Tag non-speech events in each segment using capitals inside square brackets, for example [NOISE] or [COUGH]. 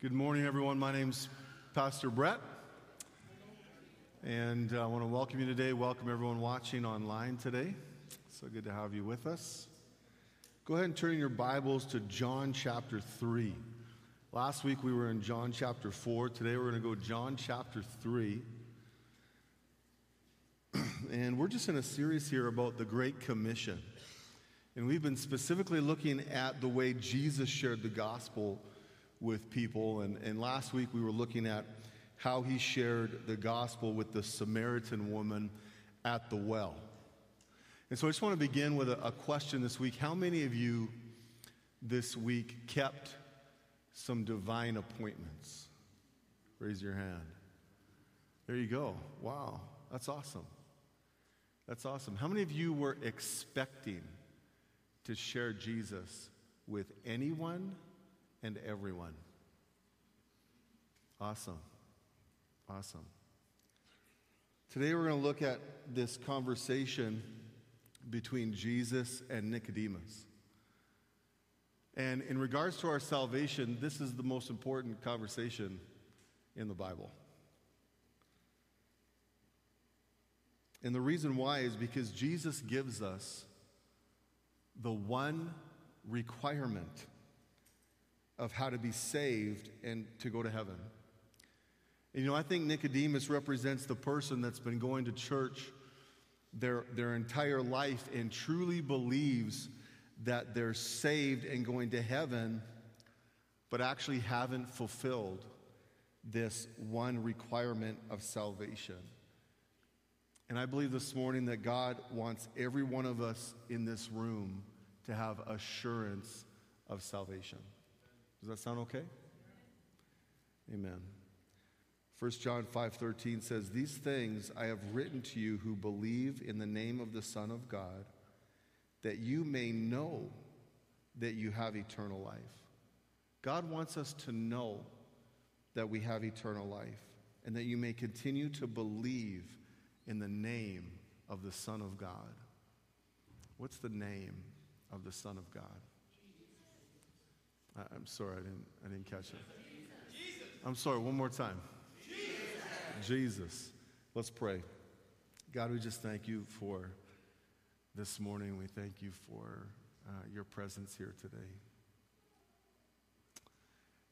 Good morning, everyone. My name's Pastor Brett, and I want to welcome you today. Welcome everyone watching online today. So good to have you with us. Go ahead and turn your Bibles to John chapter 3. Last week we were in John chapter 4. Today we're going to go John chapter 3. [CLEARS THROAT] and we're just in a series here about the Great Commission. And we've been specifically looking at the way Jesus shared the gospel with people. And, and last week we were looking at how he shared the gospel with the Samaritan woman at the well. And so I just want to begin with a, a question this week. How many of you this week kept some divine appointments? Raise your hand. There you go. Wow, that's awesome. That's awesome. How many of you were expecting to share Jesus with anyone and everyone. Awesome. Awesome. Today we're going to look at this conversation between Jesus and Nicodemus. And in regards to our salvation, this is the most important conversation in the Bible. And the reason why is because Jesus gives us the one requirement of how to be saved and to go to heaven. You know, I think Nicodemus represents the person that's been going to church their, their entire life and truly believes that they're saved and going to heaven, but actually haven't fulfilled this one requirement of salvation. And I believe this morning that God wants every one of us in this room to have assurance of salvation. Does that sound okay? Amen. 1 John 5:13 says, "These things I have written to you who believe in the name of the Son of God, that you may know that you have eternal life." God wants us to know that we have eternal life and that you may continue to believe in the name of the Son of God. What's the name of the Son of God? I, am sorry, I didn't, I didn't catch it. I'm sorry, one more time. Jesus. Jesus. Let's pray. God, we just thank you for this morning. We thank you for uh, your presence here today.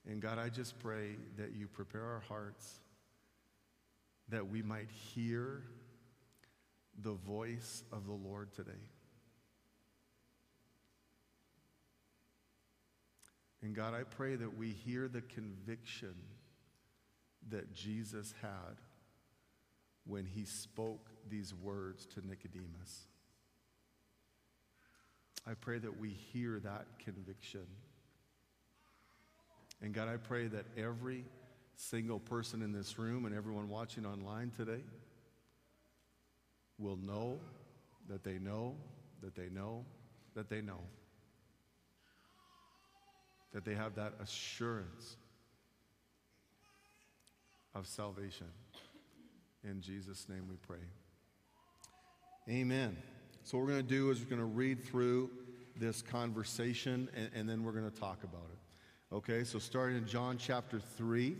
And God, I just pray that you prepare our hearts that we might hear the voice of the Lord today. And God, I pray that we hear the conviction that Jesus had when he spoke these words to Nicodemus. I pray that we hear that conviction. And God, I pray that every single person in this room and everyone watching online today will know that they know that they know that they know that they have that assurance of salvation. In Jesus' name we pray. Amen. So, what we're going to do is we're going to read through this conversation and, and then we're going to talk about it. Okay, so starting in John chapter 3,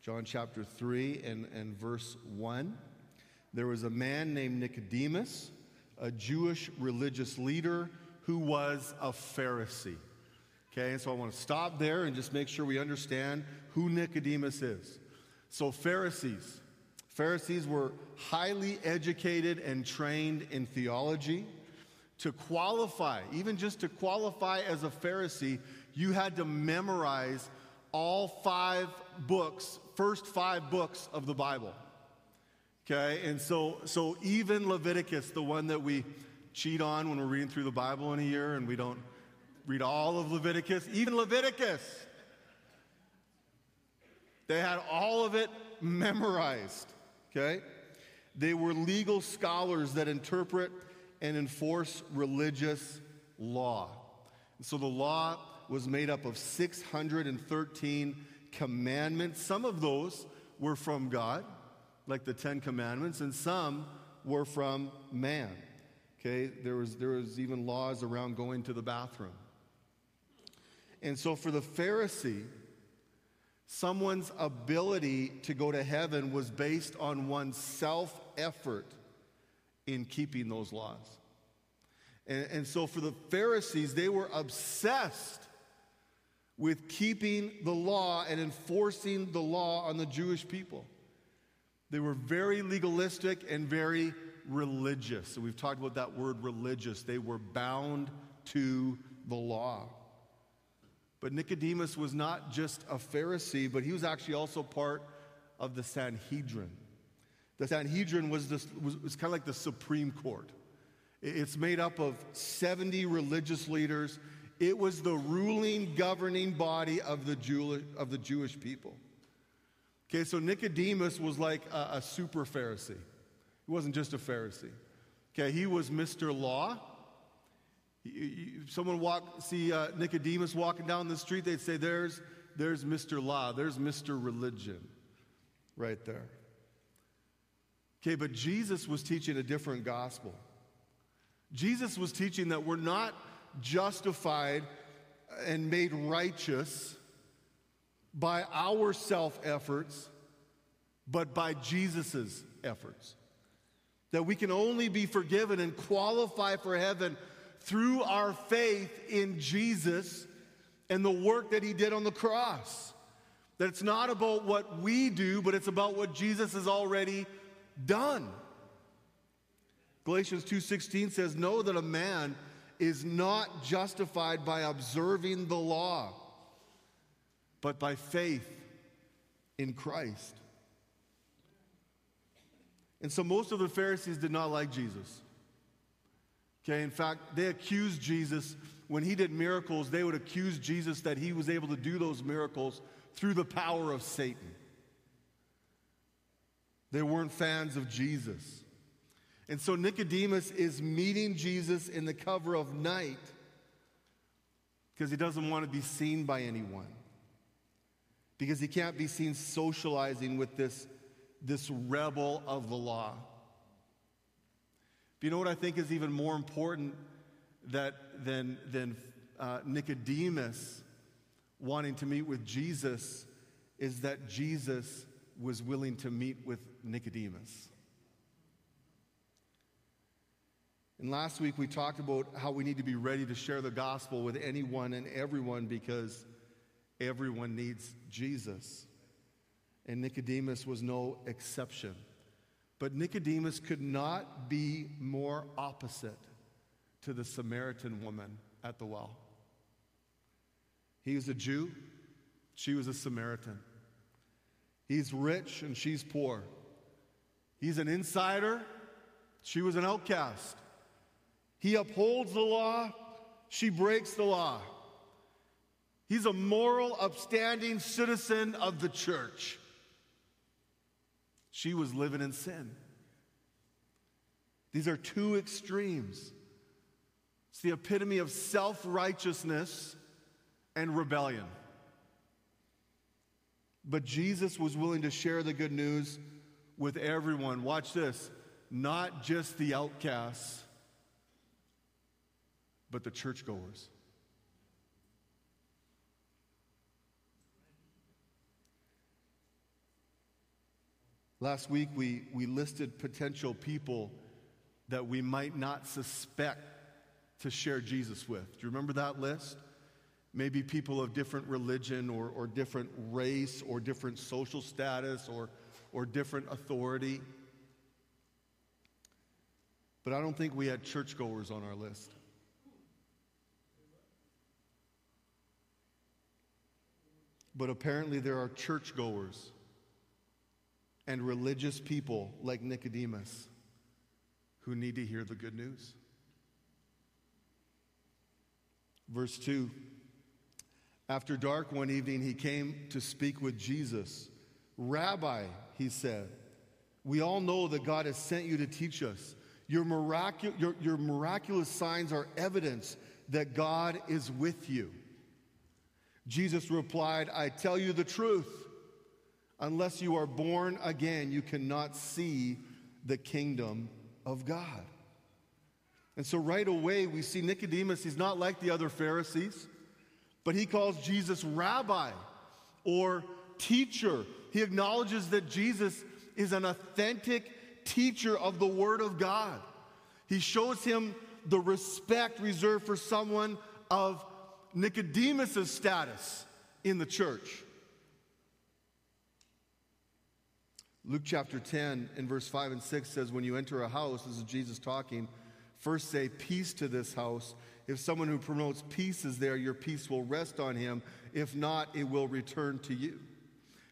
John chapter 3 and, and verse 1. There was a man named Nicodemus, a Jewish religious leader who was a Pharisee. Okay, and so I want to stop there and just make sure we understand who Nicodemus is. So, Pharisees. Pharisees were highly educated and trained in theology. To qualify, even just to qualify as a Pharisee, you had to memorize all five books, first five books of the Bible. Okay, and so, so even Leviticus, the one that we cheat on when we're reading through the Bible in a year and we don't read all of Leviticus, even Leviticus. They had all of it memorized, okay? They were legal scholars that interpret and enforce religious law. And so the law was made up of 613 commandments. Some of those were from God, like the Ten Commandments, and some were from man. Okay, there was, there was even laws around going to the bathroom. And so for the Pharisee someone's ability to go to heaven was based on one's self effort in keeping those laws. And, and, so for the Pharisees, they were obsessed with keeping the law and enforcing the law on the Jewish people. They were very legalistic and very religious. So we've talked about that word religious. They were bound to the law. But Nicodemus was not just a Pharisee, but he was actually also part of the Sanhedrin. The Sanhedrin was, this, was, was kind of like the Supreme Court. It's made up of 70 religious leaders. It was the ruling, governing body of the, Jew, of the Jewish people. Okay, so Nicodemus was like a, a super Pharisee. He wasn't just a Pharisee. Okay, he was Mr. Law. Someone walk, see uh, Nicodemus walking down the street, they'd say, there's, there's Mr. Law, there's Mr. Religion right there. Okay, but Jesus was teaching a different gospel. Jesus was teaching that we're not justified and made righteous by our self efforts, but by Jesus' efforts. That we can only be forgiven and qualify for heaven through our faith in Jesus and the work that he did on the cross. That it's not about what we do, but it's about what Jesus has already done. Galatians 2:16 says, "Know that a man is not justified by observing the law, but by faith in Christ." And so most of the Pharisees did not like Jesus. Okay, in fact, they accused Jesus when he did miracles, they would accuse Jesus that he was able to do those miracles through the power of Satan. They weren't fans of Jesus. And so Nicodemus is meeting Jesus in the cover of night because he doesn't want to be seen by anyone. Because he can't be seen socializing with this, this rebel of the law. But you know what I think is even more important that, than, than uh, Nicodemus wanting to meet with Jesus is that Jesus was willing to meet with Nicodemus. And last week we talked about how we need to be ready to share the gospel with anyone and everyone because everyone needs Jesus. And Nicodemus was no exception. But Nicodemus could not be more opposite to the Samaritan woman at the well. He was a Jew, she was a Samaritan. He's rich and she's poor. He's an insider, she was an outcast. He upholds the law, she breaks the law. He's a moral, upstanding citizen of the church. She was living in sin. These are two extremes. It's the epitome of self righteousness and rebellion. But Jesus was willing to share the good news with everyone. Watch this not just the outcasts, but the churchgoers. Last week, we, we listed potential people that we might not suspect to share Jesus with. Do you remember that list? Maybe people of different religion or, or different race or different social status or, or different authority. But I don't think we had churchgoers on our list. But apparently, there are churchgoers and religious people like Nicodemus who need to hear the good news. Verse 2 After dark one evening, he came to speak with Jesus. Rabbi, he said, we all know that God has sent you to teach us. Your, miracu- your, your miraculous signs are evidence that God is with you. Jesus replied, I tell you the truth. Unless you are born again, you cannot see the kingdom of God. And so, right away, we see Nicodemus, he's not like the other Pharisees, but he calls Jesus rabbi or teacher. He acknowledges that Jesus is an authentic teacher of the Word of God. He shows him the respect reserved for someone of Nicodemus's status in the church. Luke chapter 10 in verse 5 and 6 says, When you enter a house, this is Jesus talking, first say, Peace to this house. If someone who promotes peace is there, your peace will rest on him. If not, it will return to you.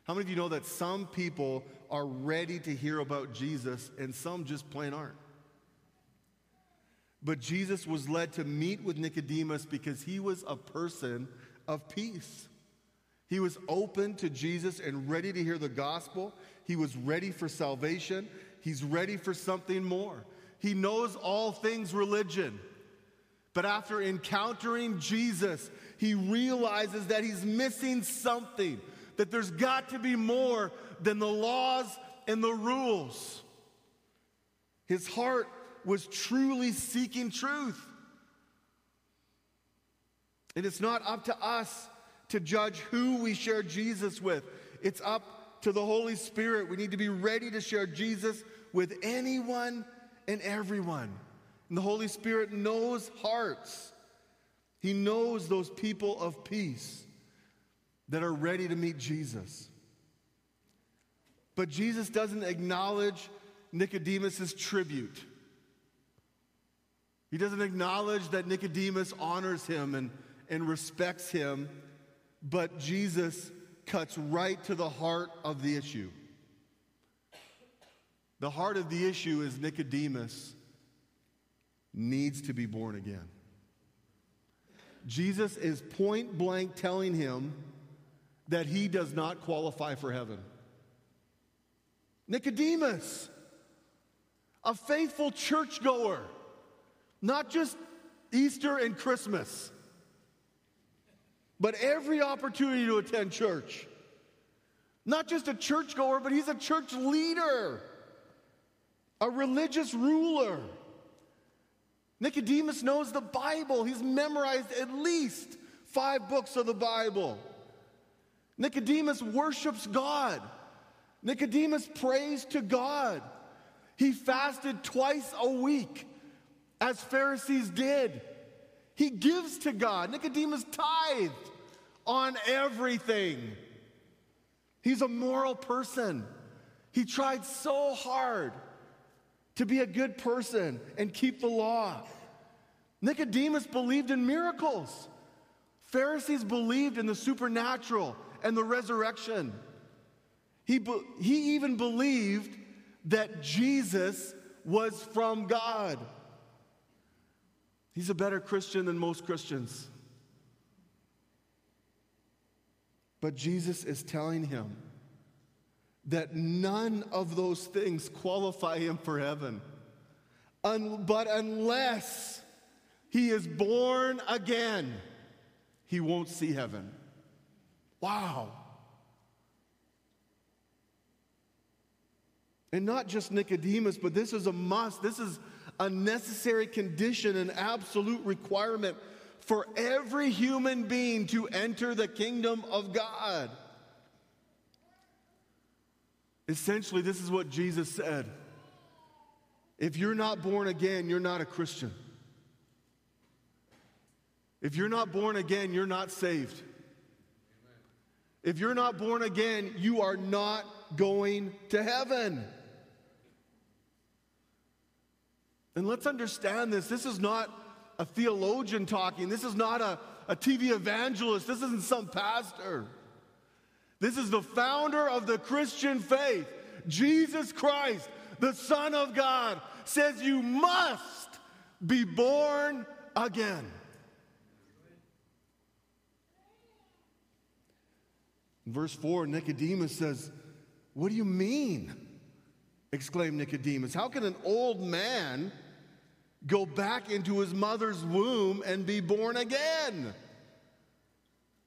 How many of you know that some people are ready to hear about Jesus and some just plain aren't? But Jesus was led to meet with Nicodemus because he was a person of peace. He was open to Jesus and ready to hear the gospel. He was ready for salvation. He's ready for something more. He knows all things religion. But after encountering Jesus, he realizes that he's missing something, that there's got to be more than the laws and the rules. His heart was truly seeking truth. And it's not up to us to judge who we share Jesus with, it's up to the Holy Spirit. We need to be ready to share Jesus with anyone and everyone. And the Holy Spirit knows hearts. He knows those people of peace that are ready to meet Jesus. But Jesus doesn't acknowledge Nicodemus' tribute. He doesn't acknowledge that Nicodemus honors him and, and respects him, but Jesus cuts right to the heart of the issue. The heart of the issue is Nicodemus needs to be born again. Jesus is point blank telling him that he does not qualify for heaven. Nicodemus, a faithful churchgoer, not just Easter and Christmas, but every opportunity to attend church. Not just a churchgoer, but he's a church leader, a religious ruler. Nicodemus knows the Bible. He's memorized at least five books of the Bible. Nicodemus worships God. Nicodemus prays to God. He fasted twice a week as Pharisees did. He gives to God. Nicodemus tithed on everything. He's a moral person. He tried so hard to be a good person and keep the law. Nicodemus believed in miracles. Pharisees believed in the supernatural and the resurrection. He, be- he even believed that Jesus was from God. He's a better Christian than most Christians. But Jesus is telling him that none of those things qualify him for heaven. Un- but unless he is born again, he won't see heaven. Wow. And not just Nicodemus, but this is a must. This is a necessary condition, an absolute requirement for every human being to enter the kingdom of God. Essentially, this is what Jesus said If you're not born again, you're not a Christian. If you're not born again, you're not saved. If you're not born again, you are not going to heaven. And let's understand this. This is not a theologian talking, this is not a, a TV evangelist, this isn't some pastor. This is the founder of the Christian faith, Jesus Christ, the Son of God, says you must be born again. verse 4, Nicodemus says, What do you mean? exclaimed Nicodemus. How can an old man go back into his mother's womb and be born again?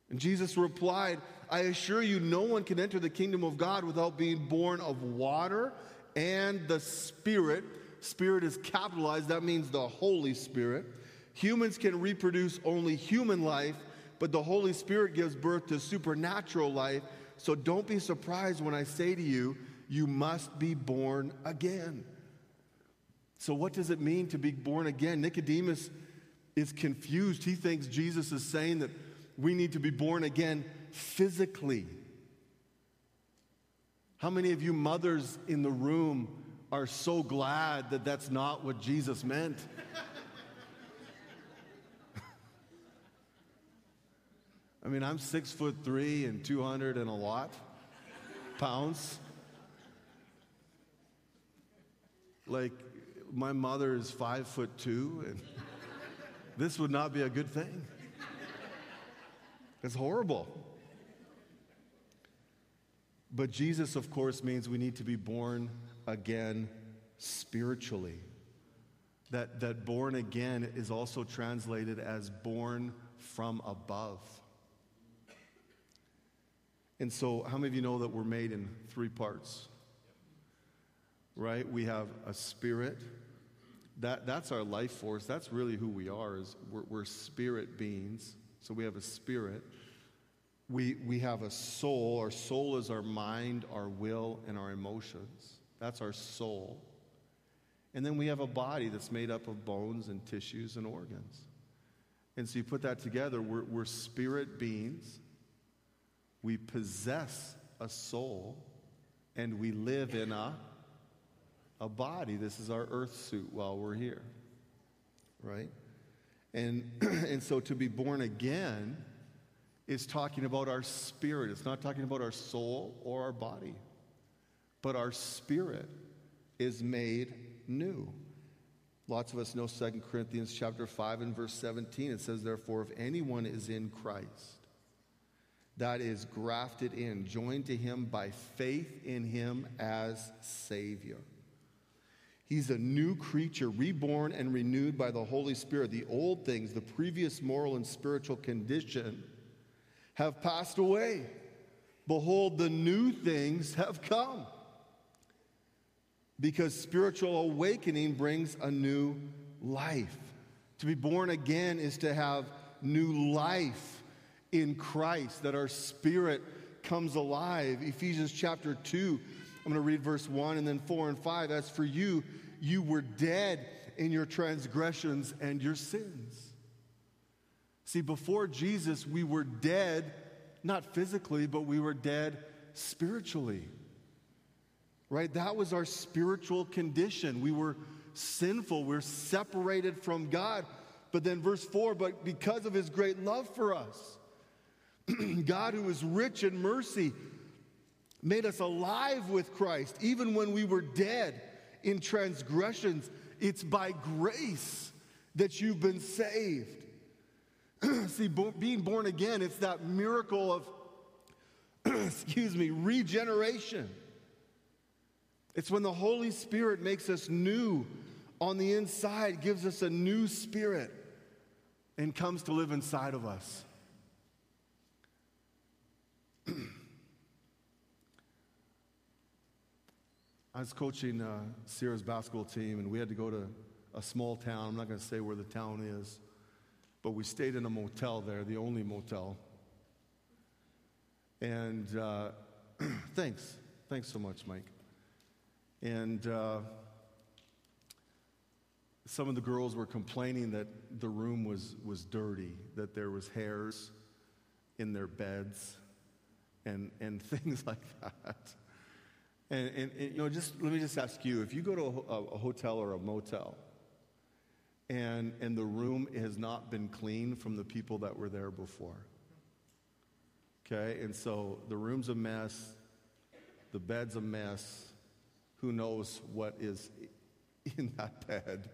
And Jesus replied, I assure you, no one can enter the kingdom of God without being born of water and the Spirit. Spirit is capitalized, that means the Holy Spirit. Humans can reproduce only human life, but the Holy Spirit gives birth to supernatural life So don't be surprised when I say to you, you must be born again. So, what does it mean to be born again? Nicodemus is confused. He thinks Jesus is saying that we need to be born again physically. How many of you mothers in the room are so glad that that's not what Jesus meant? [LAUGHS] I mean, I'm six foot three and 200 and a lot pounds. Like, my mother is five foot two, and this would not be a good thing. It's horrible. But Jesus, of course, means we need to be born again spiritually. That, that born again is also translated as born from above. And so, how many of you know that we're made in three parts? Right? We have a spirit. That, that's our life force. That's really who we are. Is we're, we're spirit beings. So we have a spirit. We, we have a soul. Our soul is our mind, our will, and our emotions. That's our soul. And then we have a body that's made up of bones and tissues and organs. And so you put that together, we're, we're spirit beings. We possess a soul, and we live in a, a body. This is our earth suit while we're here, right? And, [CLEARS THROAT] and so to be born again is talking about our spirit. It's not talking about our soul or our body, but our spirit is made new. Lots of us know 2 Corinthians chapter 5 and verse 17. It says, Therefore, if anyone is in Christ, that is grafted in, joined to him by faith in him as Savior. He's a new creature, reborn and renewed by the Holy Spirit. The old things, the previous moral and spiritual condition, have passed away. Behold, the new things have come. Because spiritual awakening brings a new life. To be born again is to have new life in Christ, that our spirit comes alive. Ephesians chapter 2, I'm going to read verse 1 and then 4 and 5. As for you, you were dead in your transgressions and your sins. See, before Jesus, we were dead, not physically, but we were dead spiritually. Right? That was our spiritual condition. We were sinful, we're separated from God. But then, verse 4 but because of his great love for us, [CLEARS THROAT] God, who is rich in mercy, made us alive with Christ, even when we were dead in transgressions. It's by grace that you've been saved. [CLEARS THROAT] See, bo- being born again, it's that miracle of, [CLEARS THROAT] excuse me, regeneration. It's when the Holy Spirit makes us new on the inside, gives us a new spirit, and comes to live inside of us. [CLEARS THROAT] I was coaching uh, Sierra's basketball team, and we had to go to a small town. I'm not going to say where the town is, but we stayed in a motel there, the only motel. And uh, [CLEARS THROAT] thanks. Thanks so much, Mike. And uh, some of the girls were complaining that the room was, was dirty, that there was hairs in their beds and, and [LAUGHS] things like that. And, and, and, you know, just let me just ask you if you go to a, a, hotel or a motel and, and the room has not been cleaned from the people that were there before, okay, and so the room's a mess, the bed's a mess, who knows what is [LAUGHS] in that bed,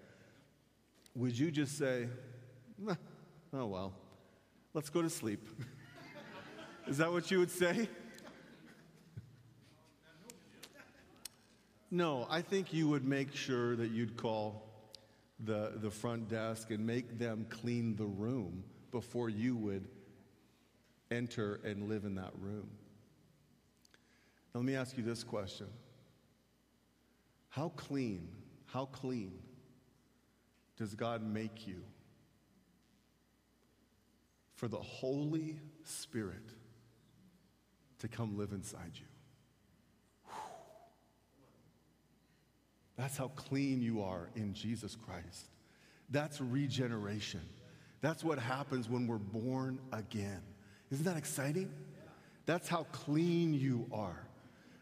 would you just say, oh well, let's go to sleep? [LAUGHS] Is that what you would say? No, I think you would make sure that you'd call the, the front desk and make them clean the room before you would enter and live in that room. Now, let me ask you this question How clean, how clean does God make you for the Holy Spirit to come live inside you. That's how clean you are in Jesus Christ. That's regeneration. That's what happens when we're born again. Isn't that exciting? That's how clean you are.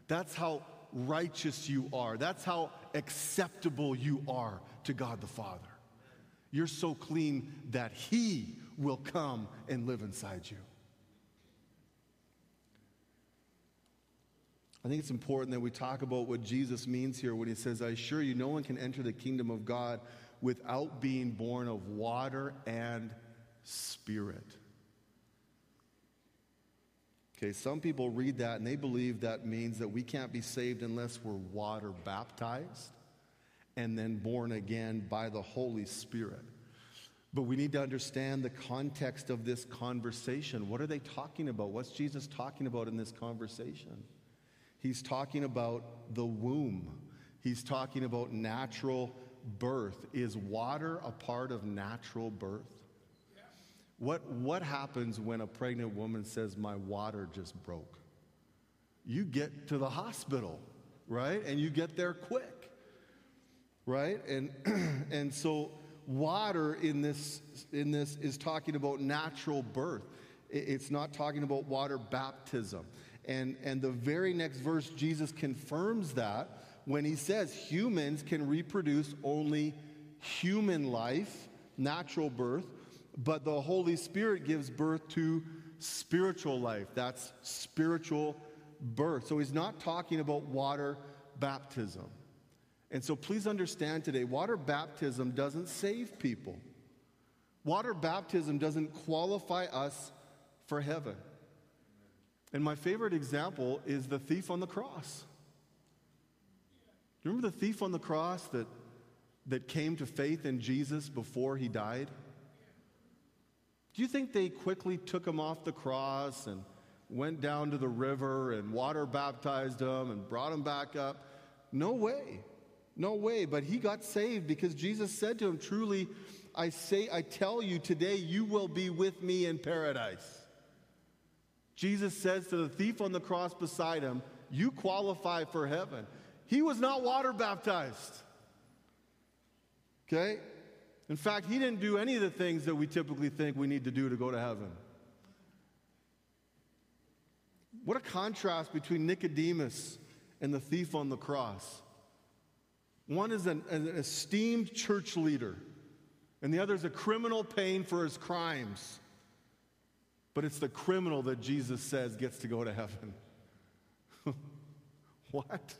That's how righteous you are. That's how acceptable you are to God the Father. You're so clean that He will come and live inside you. I think it's important that we talk about what Jesus means here when he says, I assure you, no one can enter the kingdom of God without being born of water and spirit. Okay, some people read that and they believe that means that we can't be saved unless we're water baptized and then born again by the Holy Spirit. But we need to understand the context of this conversation. What are they talking about? What's Jesus talking about in this conversation? He's talking about the womb. He's talking about natural birth. Is water a part of natural birth? What, what happens when a pregnant woman says, My water just broke? You get to the hospital, right? And you get there quick, right? And, [CLEARS THROAT] and so, water in this, in this is talking about natural birth, it's not talking about water baptism. And, and the very next verse, Jesus confirms that when he says humans can reproduce only human life, natural birth, but the Holy Spirit gives birth to spiritual life. That's spiritual birth. So he's not talking about water baptism. And so please understand today water baptism doesn't save people, water baptism doesn't qualify us for heaven. And my favorite example is the thief on the cross. Remember the thief on the cross that, that came to faith in Jesus before he died? Do you think they quickly took him off the cross and went down to the river and water baptized him and brought him back up? No way. No way. But he got saved because Jesus said to him, Truly, I say, I tell you, today you will be with me in paradise. Jesus says to the thief on the cross beside him, You qualify for heaven. He was not water baptized. Okay? In fact, he didn't do any of the things that we typically think we need to do to go to heaven. What a contrast between Nicodemus and the thief on the cross. One is an, an esteemed church leader, and the other is a criminal paying for his crimes. But it's the criminal that Jesus says gets to go to heaven. [LAUGHS] what?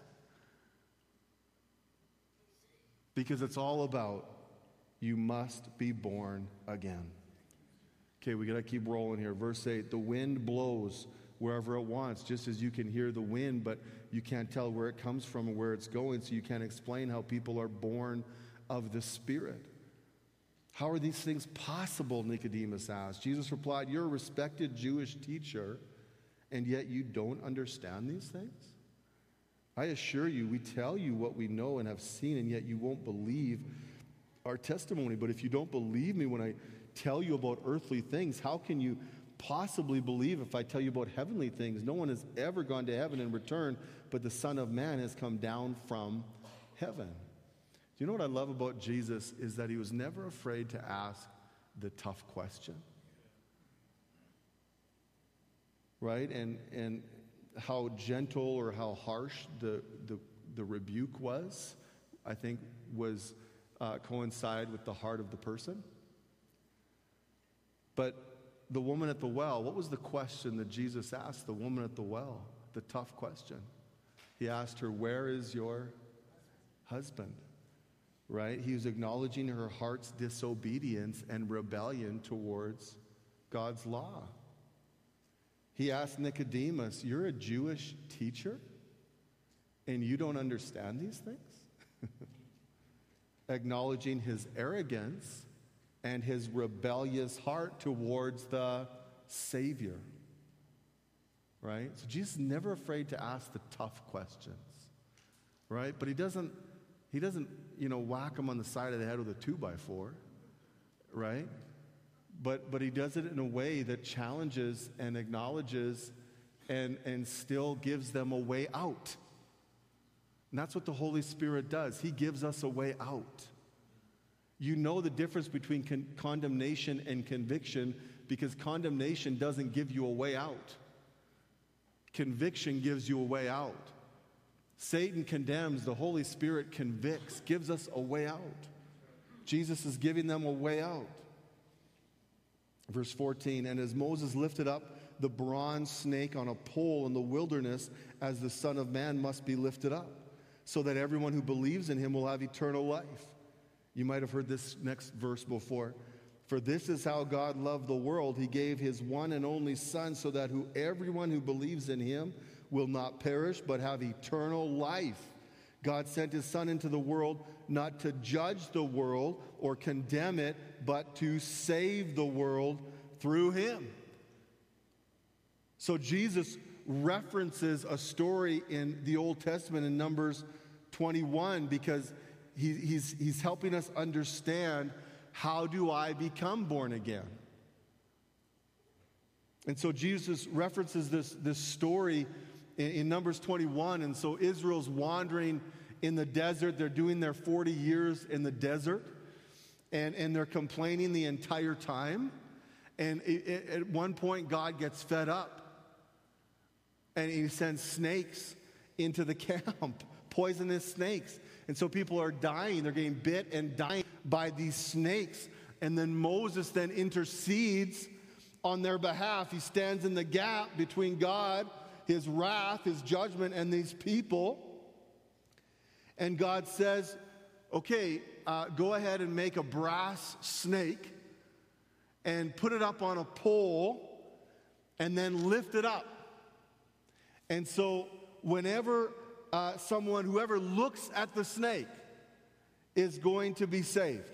Because it's all about you must be born again. Okay, we got to keep rolling here. Verse 8 The wind blows wherever it wants, just as you can hear the wind, but you can't tell where it comes from and where it's going, so you can't explain how people are born of the Spirit. How are these things possible? Nicodemus asked. Jesus replied, You're a respected Jewish teacher, and yet you don't understand these things? I assure you, we tell you what we know and have seen, and yet you won't believe our testimony. But if you don't believe me when I tell you about earthly things, how can you possibly believe if I tell you about heavenly things? No one has ever gone to heaven and returned, but the Son of Man has come down from heaven. Do you know what I love about Jesus is that he was never afraid to ask the tough question. Right? And and how gentle or how harsh the the, the rebuke was, I think was uh, coincide with the heart of the person. But the woman at the well, what was the question that Jesus asked the woman at the well? The tough question. He asked her, Where is your husband? Right? He was acknowledging her heart's disobedience and rebellion towards God's law. He asked Nicodemus, You're a Jewish teacher and you don't understand these things? [LAUGHS] acknowledging his arrogance and his rebellious heart towards the Savior. Right? So Jesus is never afraid to ask the tough questions. Right? But he doesn't, he doesn't, you know, whack him on the side of the head with a two by four. Right? But, but he does it in a way that challenges and acknowledges and, and still gives them a way out. And that's what the Holy Spirit does. He gives us a way out. You know the difference between con- condemnation and conviction because condemnation doesn't give you a way out. Conviction gives you a way out. Satan condemns, the Holy Spirit convicts, gives us a way out. Jesus is giving them a way out. Verse 14 And as Moses lifted up the bronze snake on a pole in the wilderness, as the Son of Man must be lifted up, so that everyone who believes in him will have eternal life. You might have heard this next verse before. For this is how God loved the world. He gave his one and only Son so that who, everyone who believes in him will not perish but have eternal life. God sent his Son into the world not to judge the world or condemn it, but to save the world through him. So Jesus references a story in the Old Testament in Numbers 21 because he, he's, he's helping us understand how do I become born again? And so Jesus references this, this story in, in Numbers 21. And so Israel's wandering in the desert. They're doing their 40 years in the desert. And, and they're complaining the entire time. And it, it, at one point, God gets fed up. And he sends snakes into the [LAUGHS] camp, poisonous snakes. And so people are dying. They're getting bit and dying by these snakes. And then Moses then intercedes on their behalf. He stands in the gap between God, his wrath, his judgment, and these people. And God says, okay, uh, go ahead and make a brass snake and put it up on a pole and then lift it up. And so, whenever uh, someone, whoever looks at the snake, is going to be saved.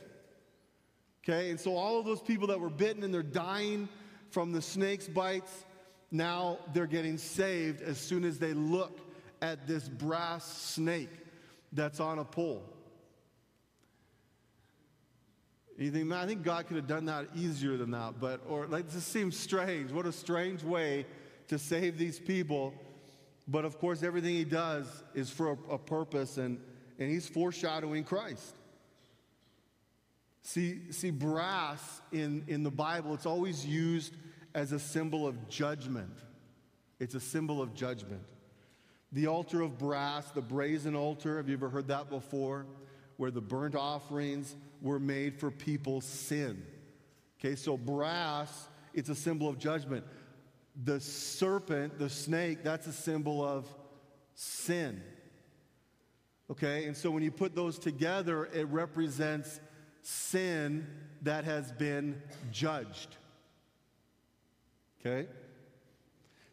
Okay, and so all of those people that were bitten and they're dying from the snake's bites, now they're getting saved as soon as they look at this brass snake that's on a pole. You think, man, I think God could have done that easier than that, but, or like, this seems strange. What a strange way to save these people. But of course, everything he does is for a, a purpose, and, and he's foreshadowing Christ. See, see, brass in, in the Bible, it's always used as a symbol of judgment. It's a symbol of judgment. The altar of brass, the brazen altar, have you ever heard that before? Where the burnt offerings were made for people's sin. Okay, so brass, it's a symbol of judgment. The serpent, the snake, that's a symbol of sin. Okay, and so when you put those together, it represents sin that has been judged. Okay?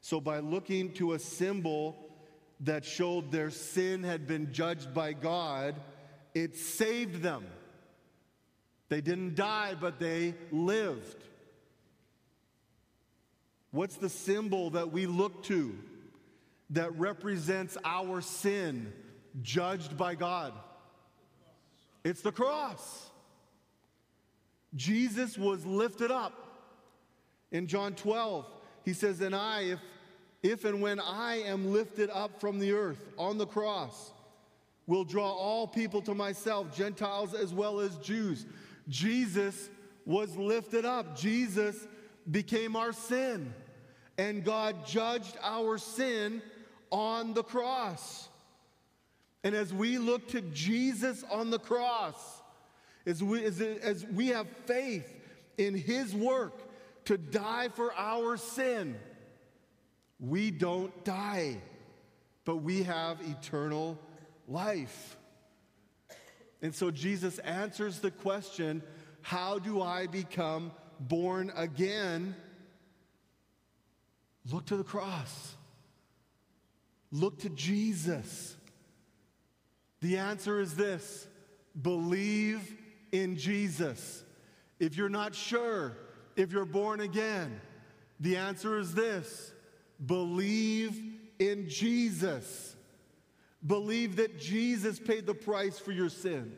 So by looking to a symbol that showed their sin had been judged by God, it saved them. They didn't die, but they lived. What's the symbol that we look to that represents our sin judged by God? It's the cross. Jesus was lifted up. In John 12, he says, And I, if, if and when I am lifted up from the earth on the cross, will draw all people to myself, Gentiles as well as Jews. Jesus was lifted up. Jesus became our sin. And God judged our sin on the cross. And as we look to Jesus on the cross, as we, as, as we have faith in His work to die for our sin, we don't die, but we have eternal life. And so Jesus answers the question how do I become born again? Look to the cross. Look to Jesus. The answer is this believe in Jesus. If you're not sure if you're born again, the answer is this believe in Jesus. Believe that Jesus paid the price for your sin.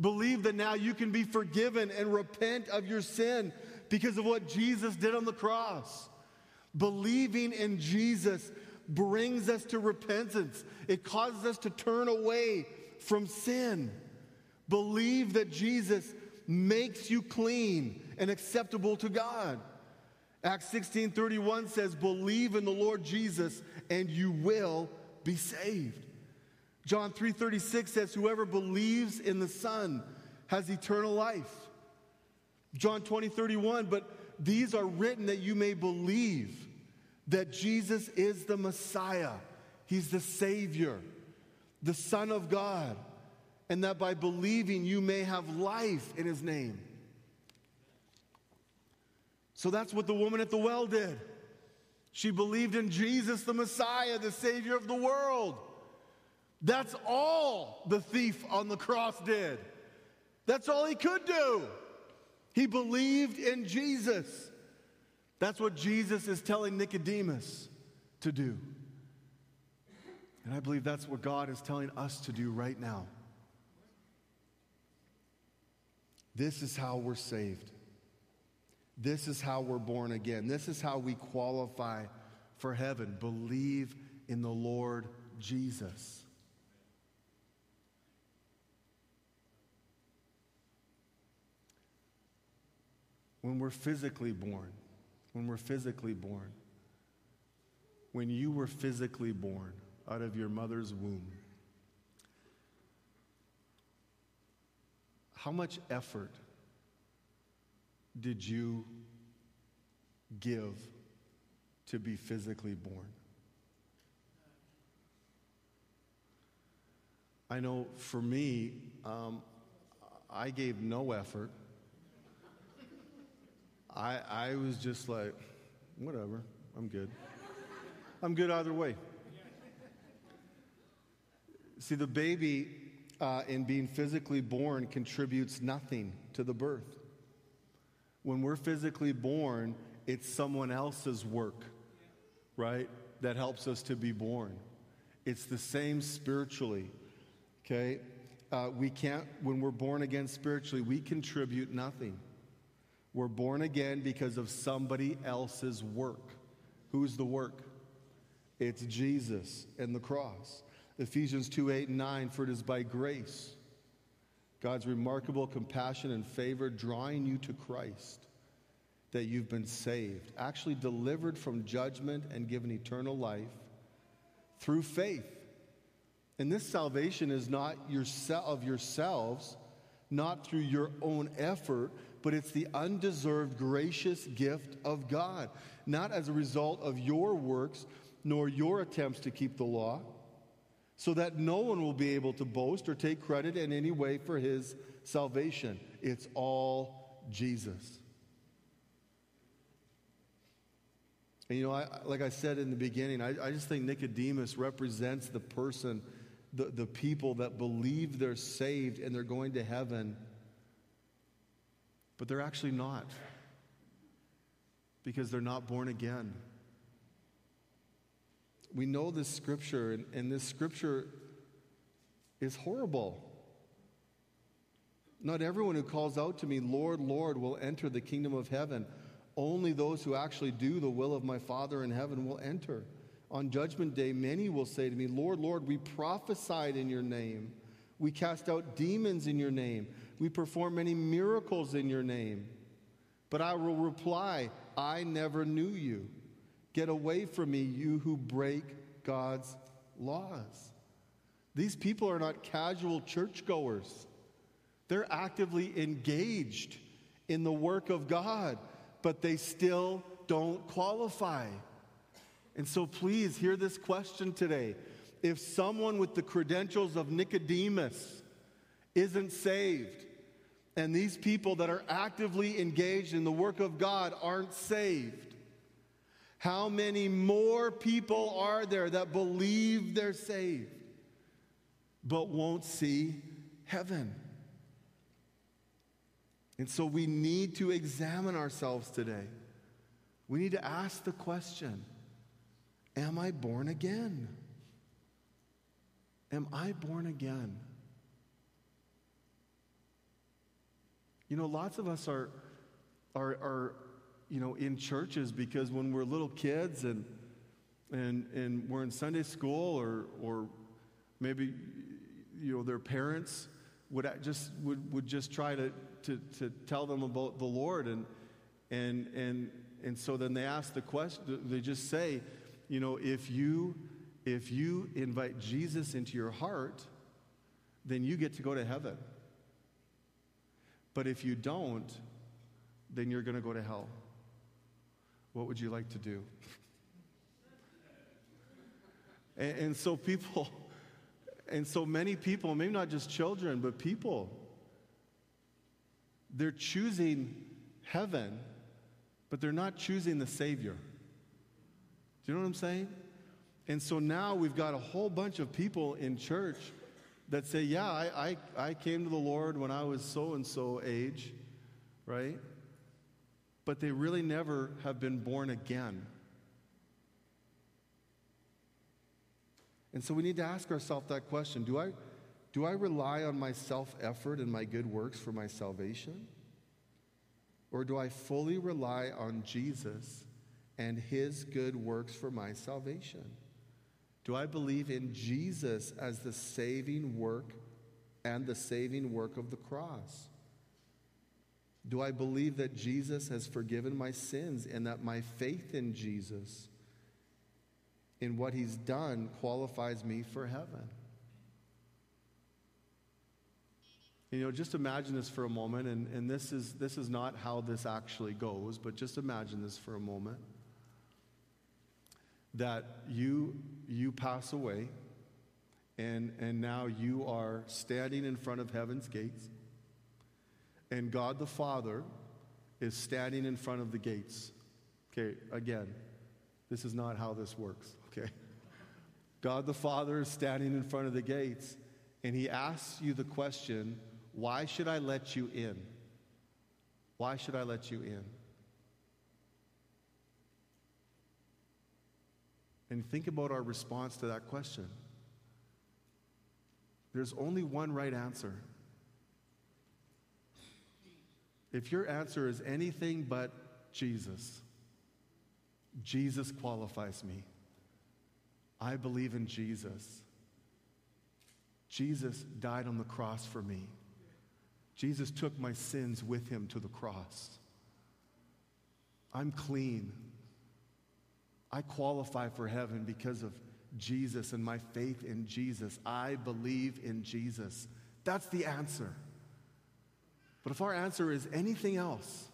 Believe that now you can be forgiven and repent of your sin because of what Jesus did on the cross. Believing in Jesus brings us to repentance, it causes us to turn away from sin. Believe that Jesus makes you clean and acceptable to God. Acts 16 31 says, Believe in the Lord Jesus and you will be saved. John 3 36 says, Whoever believes in the Son has eternal life. John 20 31, but these are written that you may believe that Jesus is the Messiah, He's the Savior, the Son of God, and that by believing you may have life in His name. So that's what the woman at the well did. She believed in Jesus, the Messiah, the Savior of the world. That's all the thief on the cross did. That's all he could do. He believed in Jesus. That's what Jesus is telling Nicodemus to do. And I believe that's what God is telling us to do right now. This is how we're saved. This is how we're born again. This is how we qualify for heaven. Believe in the Lord Jesus. When we're physically born, when we're physically born, when you were physically born out of your mother's womb, how much effort did you give to be physically born? I know for me, um, I gave no effort. I, I was just like, whatever, I'm good. I'm good either way. See, the baby uh, in being physically born contributes nothing to the birth. When we're physically born, it's someone else's work, right? That helps us to be born. It's the same spiritually, okay? Uh, we can't, when we're born again spiritually, we contribute nothing. We're born again because of somebody else's work. Who's the work? It's Jesus and the cross. Ephesians 2 8 and 9, for it is by grace God's remarkable compassion and favor drawing you to Christ that you've been saved, actually delivered from judgment and given eternal life through faith. And this salvation is not of yourselves, not through your own effort, but it's the undeserved gracious gift of God, not as a result of your works nor your attempts to keep the law so that no one will be able to boast or take credit in any way for his salvation. It's all Jesus. And you know, I, like I said in the beginning, I, I just think Nicodemus represents the person, the, the people that believe they're saved and they're going to heaven, but they're actually not because they're not born again we know this scripture, and, and this scripture is horrible. Not everyone who calls out to me, Lord, Lord, will enter the kingdom of heaven. Only those who actually do the will of my Father in heaven will enter. On judgment day, many will say to me, Lord, Lord, we prophesied in your name. We cast out demons in your name. We performed many miracles in your name. But I will reply, I never knew you. Get away from me, you who break God's laws. These people are not casual churchgoers, they're actively engaged in the work of God, but they still don't qualify. And so please hear this question today. If someone with the credentials of Nicodemus isn't saved, and these people that are actively engaged in the work of God aren't saved, how many more people are there that believe they're saved but won't see heaven? And so we need to examine ourselves today. We need to ask the question Am I born again? Am I born again? You know, lots of us are, are, are you know, in churches because when we're little kids and, and, and we're in Sunday school or, or maybe, you know, their parents would just, would, would just try to, to, to tell them about the Lord. And, and, and, and so then they ask the question, they just say, you know, if you, if you invite Jesus into your heart, then you get to go to heaven. But if you don't, then you're going to go to hell. What would you like to do? and, and so people, and so many people, maybe not just children, but people, they're choosing heaven, but they're not choosing the Savior. Do you know what I'm saying? And so now we've got a whole bunch of people in church that say, Yeah, I, I, I came to the Lord when I was so and so age, right? But they really never have been born again. And so we need to ask ourselves that question do I, do I rely on my self effort and my good works for my salvation? Or do I fully rely on Jesus and his good works for my salvation? Do I believe in Jesus as the saving work and the saving work of the cross? Do I believe that Jesus has forgiven my sins and that my faith in Jesus, in what he's done, qualifies me for heaven? You know, just imagine this for a moment, and, and this, is, this is not how this actually goes, but just imagine this for a moment that you, you pass away, and, and now you are standing in front of heaven's gates, and God the Father is standing in front of the gates. Okay, again, this is not how this works, okay? God the Father is standing in front of the gates, and he asks you the question, Why should I let you in? Why should I let you in? And think about our response to that question. There's only one right answer. If your answer is anything but Jesus, Jesus qualifies me. I believe in Jesus. Jesus died on the cross for me. Jesus took my sins with him to the cross. I'm clean. I qualify for heaven because of Jesus and my faith in Jesus. I believe in Jesus. That's the answer. But if our answer is anything else,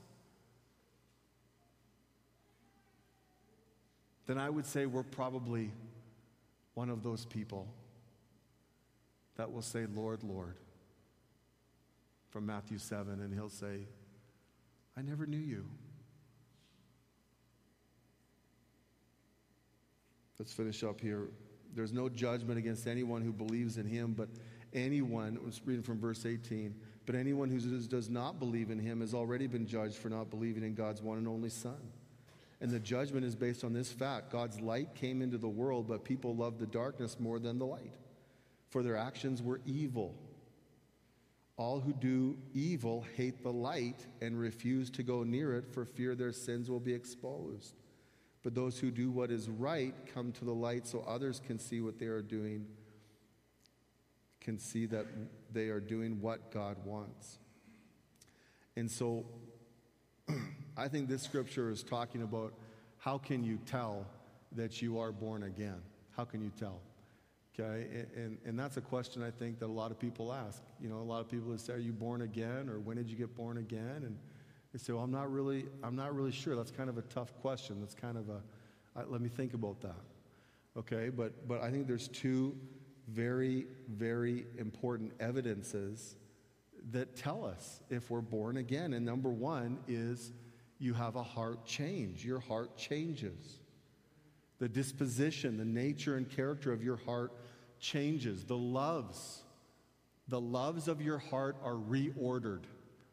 then I would say we're probably one of those people that will say, Lord, Lord, from Matthew 7, and he'll say, I never knew you. Let's finish up here. There's no judgment against anyone who believes in him, but anyone, let's read from verse 18, but anyone who does not believe in him has already been judged for not believing in God's one and only Son. And the judgment is based on this fact God's light came into the world, but people loved the darkness more than the light, for their actions were evil. All who do evil hate the light and refuse to go near it for fear their sins will be exposed. But those who do what is right come to the light so others can see what they are doing, can see that they are doing what God wants. And so [CLEARS THROAT] I think this scripture is talking about how can you tell that you are born again? How can you tell? Okay, and, and that's a question I think that a lot of people ask. You know, a lot of people say, Are you born again? Or when did you get born again? And they say, well, I'm not really, I'm not really sure. That's kind of a tough question. That's kind of a, uh, let me think about that. Okay, but, but I think there's two very, very important evidences that tell us if we're born again. And number one is you have a heart change. Your heart changes. The disposition, the nature and character of your heart changes. The loves, the loves of your heart are reordered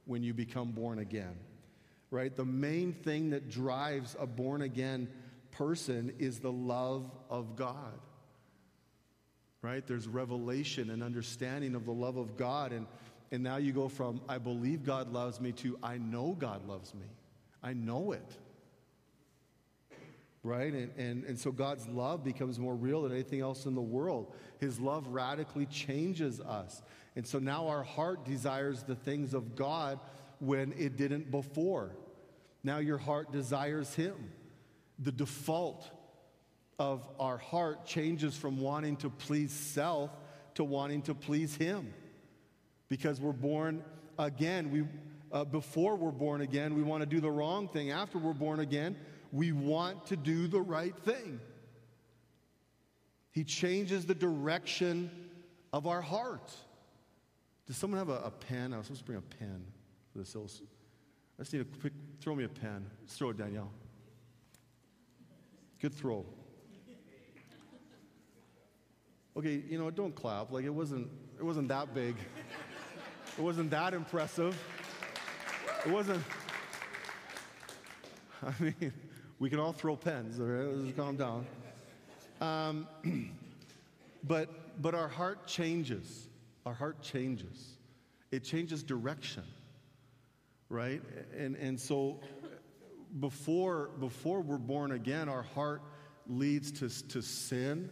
when you become born again right? The main thing that drives a born again person is the love of God, right? There's revelation and understanding of the love of God. And, and now you go from, I believe God loves me, to I know God loves me. I know it. right? And, and, and so God's love becomes more real than anything else in the world. His love radically changes us. And so now our heart desires the things of God when it didn't before. Now your heart desires Him. The default of our heart changes from wanting to please self to wanting to please Him. Because we're born again. We, uh, before we're born again, we want to do the wrong thing. After we're born again, we want to do the right thing. He changes the direction of our heart. Does someone have a, a pen? I was supposed to bring a pen for this. I just need a quick, throw me a pen. Just throw it, Danielle. Good throw. Okay, you know, don't clap. Like it wasn't, it wasn't that big. It wasn't that impressive. It wasn't. I mean, we can all throw pens. All right, let's just calm down. Um, [CLEARS THROAT] but but our heart changes. Our heart changes. It changes direction, right? And and so before before we're born again, our heart leads to to sin,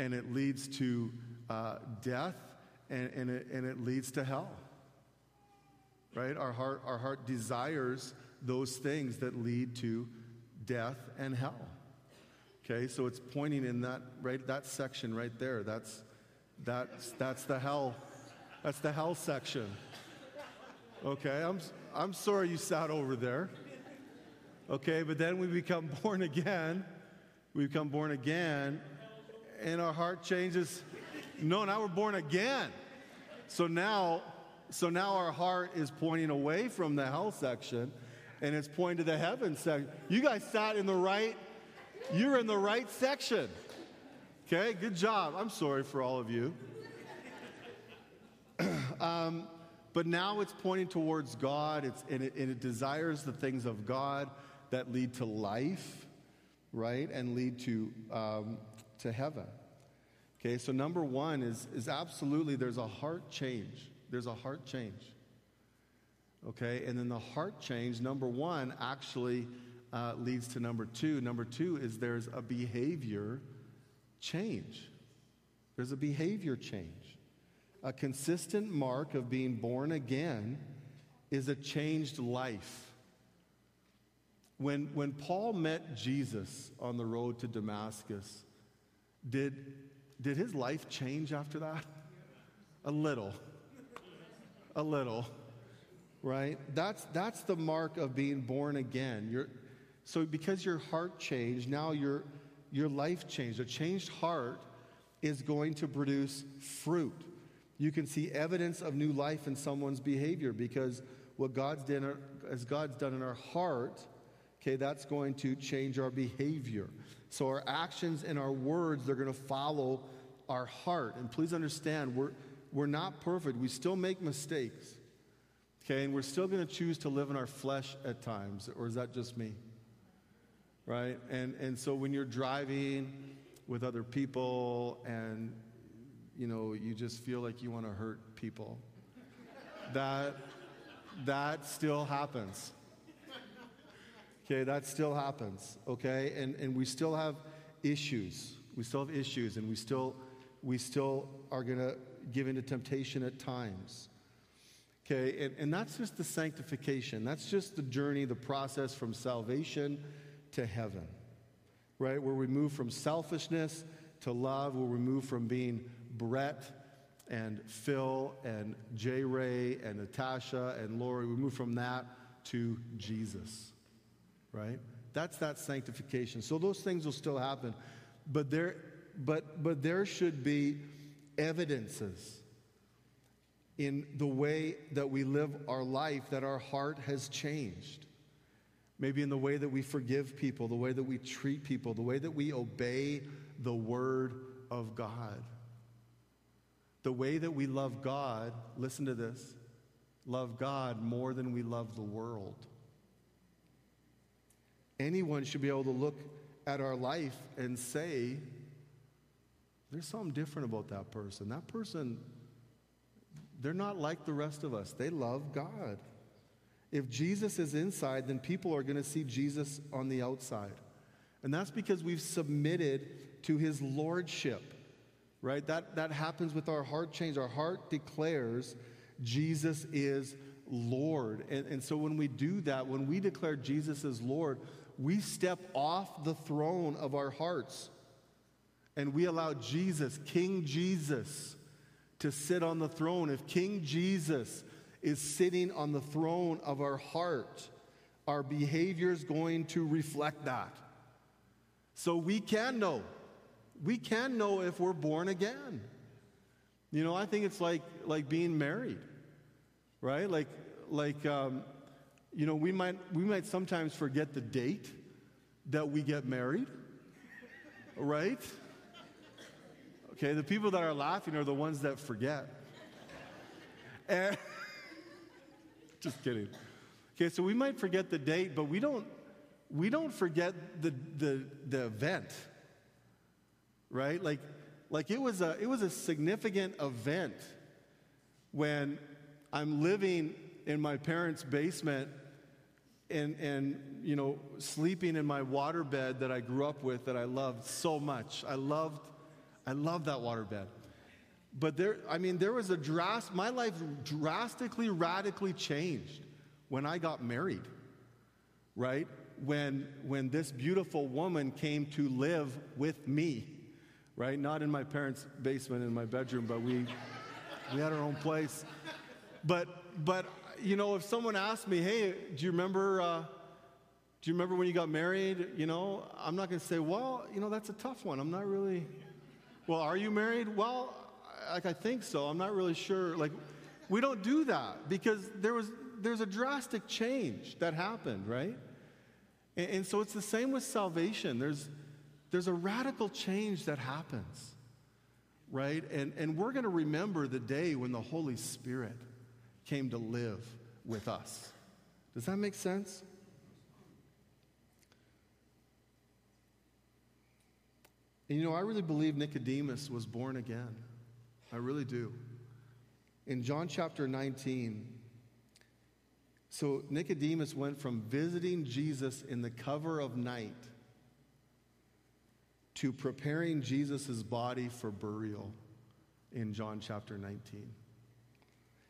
and it leads to uh, death, and, and, it, and it leads to hell. Right? Our heart, our heart desires those things that lead to death and hell. Okay, so it's pointing in that right that section right there. That's that's that's the hell. That's the hell section. Okay, I'm I'm sorry you sat over there. Okay, but then we become born again. We become born again, and our heart changes. No, now we're born again. So now, so now our heart is pointing away from the hell section, and it's pointing to the heaven section. You guys sat in the right. You're in the right section. Okay, good job. I'm sorry for all of you. [CLEARS THROAT] um, but now it's pointing towards God, it's, and, it, and it desires the things of God that lead to life, right, and lead to, um, to heaven. Okay, so number one is, is absolutely there's a heart change. There's a heart change. Okay, and then the heart change, number one, actually uh, leads to number two. Number two is there's a behavior change. There's a behavior change. A consistent mark of being born again is a changed life. When, when Paul met Jesus on the road to Damascus, did, did his life change after that? A little. A little. Right? That's, that's the mark of being born again. You're, so, because your heart changed, now your, your life changed. A changed heart is going to produce fruit. You can see evidence of new life in someone's behavior because what God's done, as God's done in our heart, okay, that's going to change our behavior. So our actions and our words, they're going to follow our heart. And please understand, we're, we're not perfect. We still make mistakes. Okay, and we're still going to choose to live in our flesh at times. Or is that just me? Right? And, and so when you're driving with other people and, you know, you just feel like you want to hurt people, that, that still happens. Okay, that still happens, okay? And, and we still have issues. We still have issues, and we still, we still are going to give into temptation at times. Okay, and, and that's just the sanctification. That's just the journey, the process from salvation to heaven, right? Where we move from selfishness to love, where we move from being Brett and Phil and J. Ray and Natasha and Lori, we move from that to Jesus right? That's that sanctification. So those things will still happen. But there, but, but there should be evidences in the way that we live our life that our heart has changed. Maybe in the way that we forgive people, the way that we treat people, the way that we obey the Word of God. The way that we love God, listen to this, love God more than we love the world anyone should be able to look at our life and say, there's something different about that person. That person, they're not like the rest of us. They love God. If Jesus is inside, then people are going to see Jesus on the outside. And that's because we've submitted to his lordship, right? That, that happens with our heart change. Our heart declares Jesus is Lord. And, and so when we do that, when we declare Jesus is Lord, we step off the throne of our hearts and we allow Jesus, King Jesus, to sit on the throne. If King Jesus is sitting on the throne of our heart, our behavior is going to reflect that. So we can know. We can know if we're born again. You know, I think it's like like being married, right? Like like um, you know, we might we might sometimes forget the date that we get married, right? Okay, the people that are laughing are the ones that forget. And [LAUGHS] just kidding. Okay, so we might forget the date, but we don't we don't forget the the, the event. Right? Like like it was a it was a significant event when I'm living in my parents' basement and and you know sleeping in my waterbed that I grew up with that I loved so much. I loved I loved that waterbed. But there, I mean, there was a drastic, my life drastically, radically changed when I got married, right? When, when this beautiful woman came to live with me, right? Not in my parents' basement in my bedroom, but we, we had our own place. But, but, you know, if someone asked me, hey, do you remember, uh, do you remember when you got married? You know, I'm not going to say, well, you know, that's a tough one. I'm not really, well, are you married? Well, like I think so. I'm not really sure. Like, we don't do that because there was there's a drastic change that happened, right? And, and so it's the same with salvation. There's there's a radical change that happens, right? And and we're going to remember the day when the Holy Spirit came to live with us. Does that make sense? And you know, I really believe Nicodemus was born again. I really do. In John chapter 19, so Nicodemus went from visiting Jesus in the cover of night to preparing Jesus' body for burial in John chapter 19.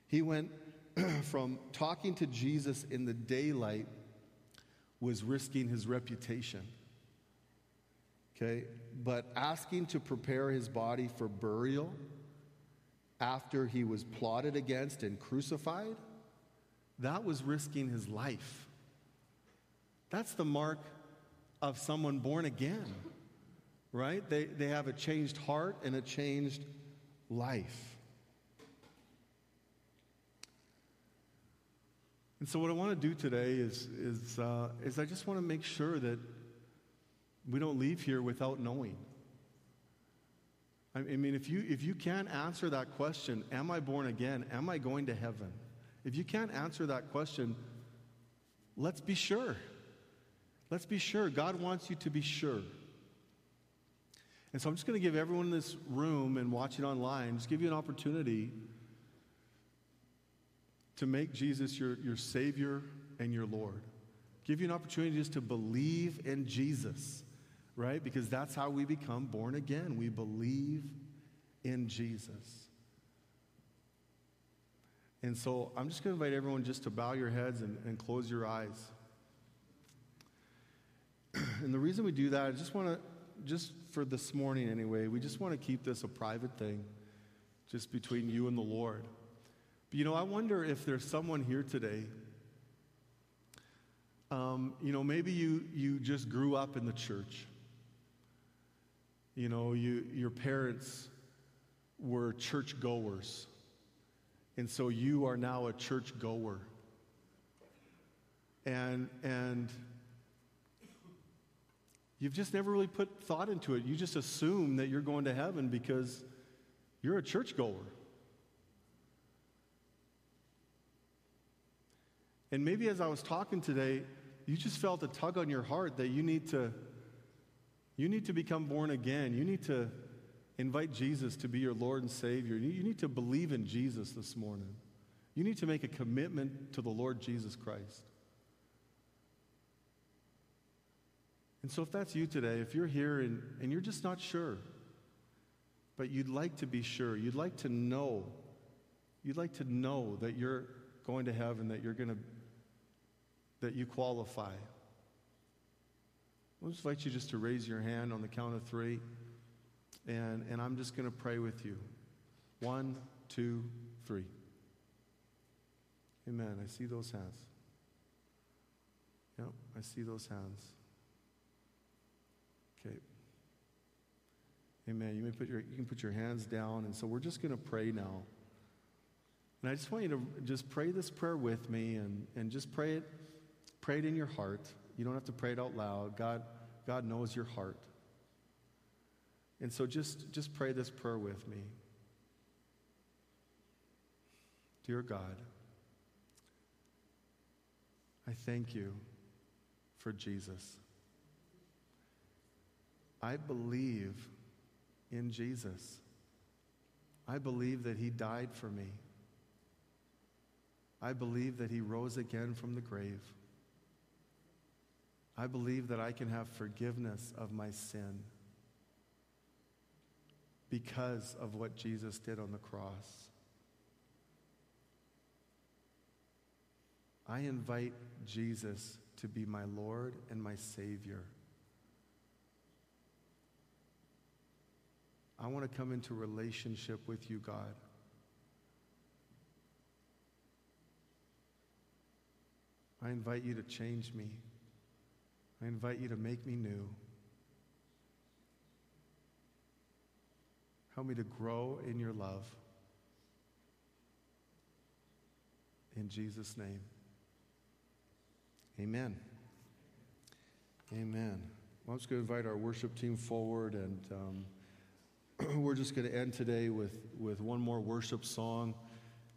He went [CLEARS THROAT] from talking to Jesus in the daylight was risking his reputation Okay? But asking to prepare his body for burial after he was plotted against and crucified, that was risking his life. That's the mark of someone born again, right? They, they have a changed heart and a changed life. And so, what I want to do today is, is, uh, is I just want to make sure that we don't leave here without knowing. I mean, if you, if you can't answer that question, am I born again? Am I going to heaven? If you can't answer that question, let's be sure. Let's be sure. God wants you to be sure. And so I'm just going to give everyone in this room and watching online, just give you an opportunity to make Jesus your, your Savior and your Lord. Give you an opportunity just to believe in Jesus right? Because that's how we become born again. We believe in Jesus. And so I'm just going to invite everyone just to bow your heads and, and close your eyes. [CLEARS THROAT] and the reason we do that, I just want to, just for this morning anyway, we just want to keep this a private thing, just between you and the Lord. But you know, I wonder if there's someone here today. Um, you know, maybe you, you just grew up in the church. You know, you, your parents were church goers. And so you are now a church goer. And, and you've just never really put thought into it. You just assume that you're going to heaven because you're a church goer. And maybe as I was talking today, you just felt a tug on your heart that you need to you need to become born again. You need to invite Jesus to be your Lord and Savior. You need to believe in Jesus this morning. You need to make a commitment to the Lord Jesus Christ. And so, if that's you today, if you're here and, and you're just not sure, but you'd like to be sure, you'd like to know, you'd like to know that you're going to heaven, that you're going to, that you qualify. I'll just invite you just to raise your hand on the count of three, and, and I'm just going to pray with you. One, two, three. Amen. I see those hands. Yep, I see those hands. Okay. Amen. You may put your you can put your hands down, and so we're just going to pray now. And I just want you to just pray this prayer with me, and and just pray it, pray it in your heart. You don't have to pray it out loud. God God knows your heart. And so just just pray this prayer with me. Dear God, I thank you for Jesus. I believe in Jesus. I believe that he died for me. I believe that he rose again from the grave. I believe that I can have forgiveness of my sin because of what Jesus did on the cross. I invite Jesus to be my Lord and my Savior. I want to come into relationship with you, God. I invite you to change me. I invite you to make me new. Help me to grow in your love. In Jesus' name. Amen. Amen. Well, I'm just going to invite our worship team forward, and um, [CLEARS THROAT] we're just going to end today with, with one more worship song.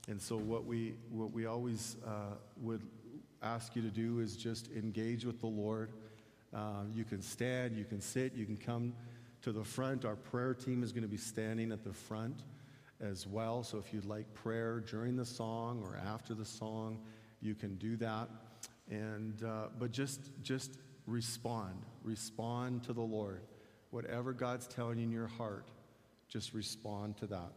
And so, what we, what we always uh, would ask you to do is just engage with the Lord. Uh, you can stand, you can sit, you can come to the front. Our prayer team is going to be standing at the front as well. So, if you'd like prayer during the song or after the song, you can do that. And, uh, but just, just respond. Respond to the Lord. Whatever God's telling you in your heart, just respond to that.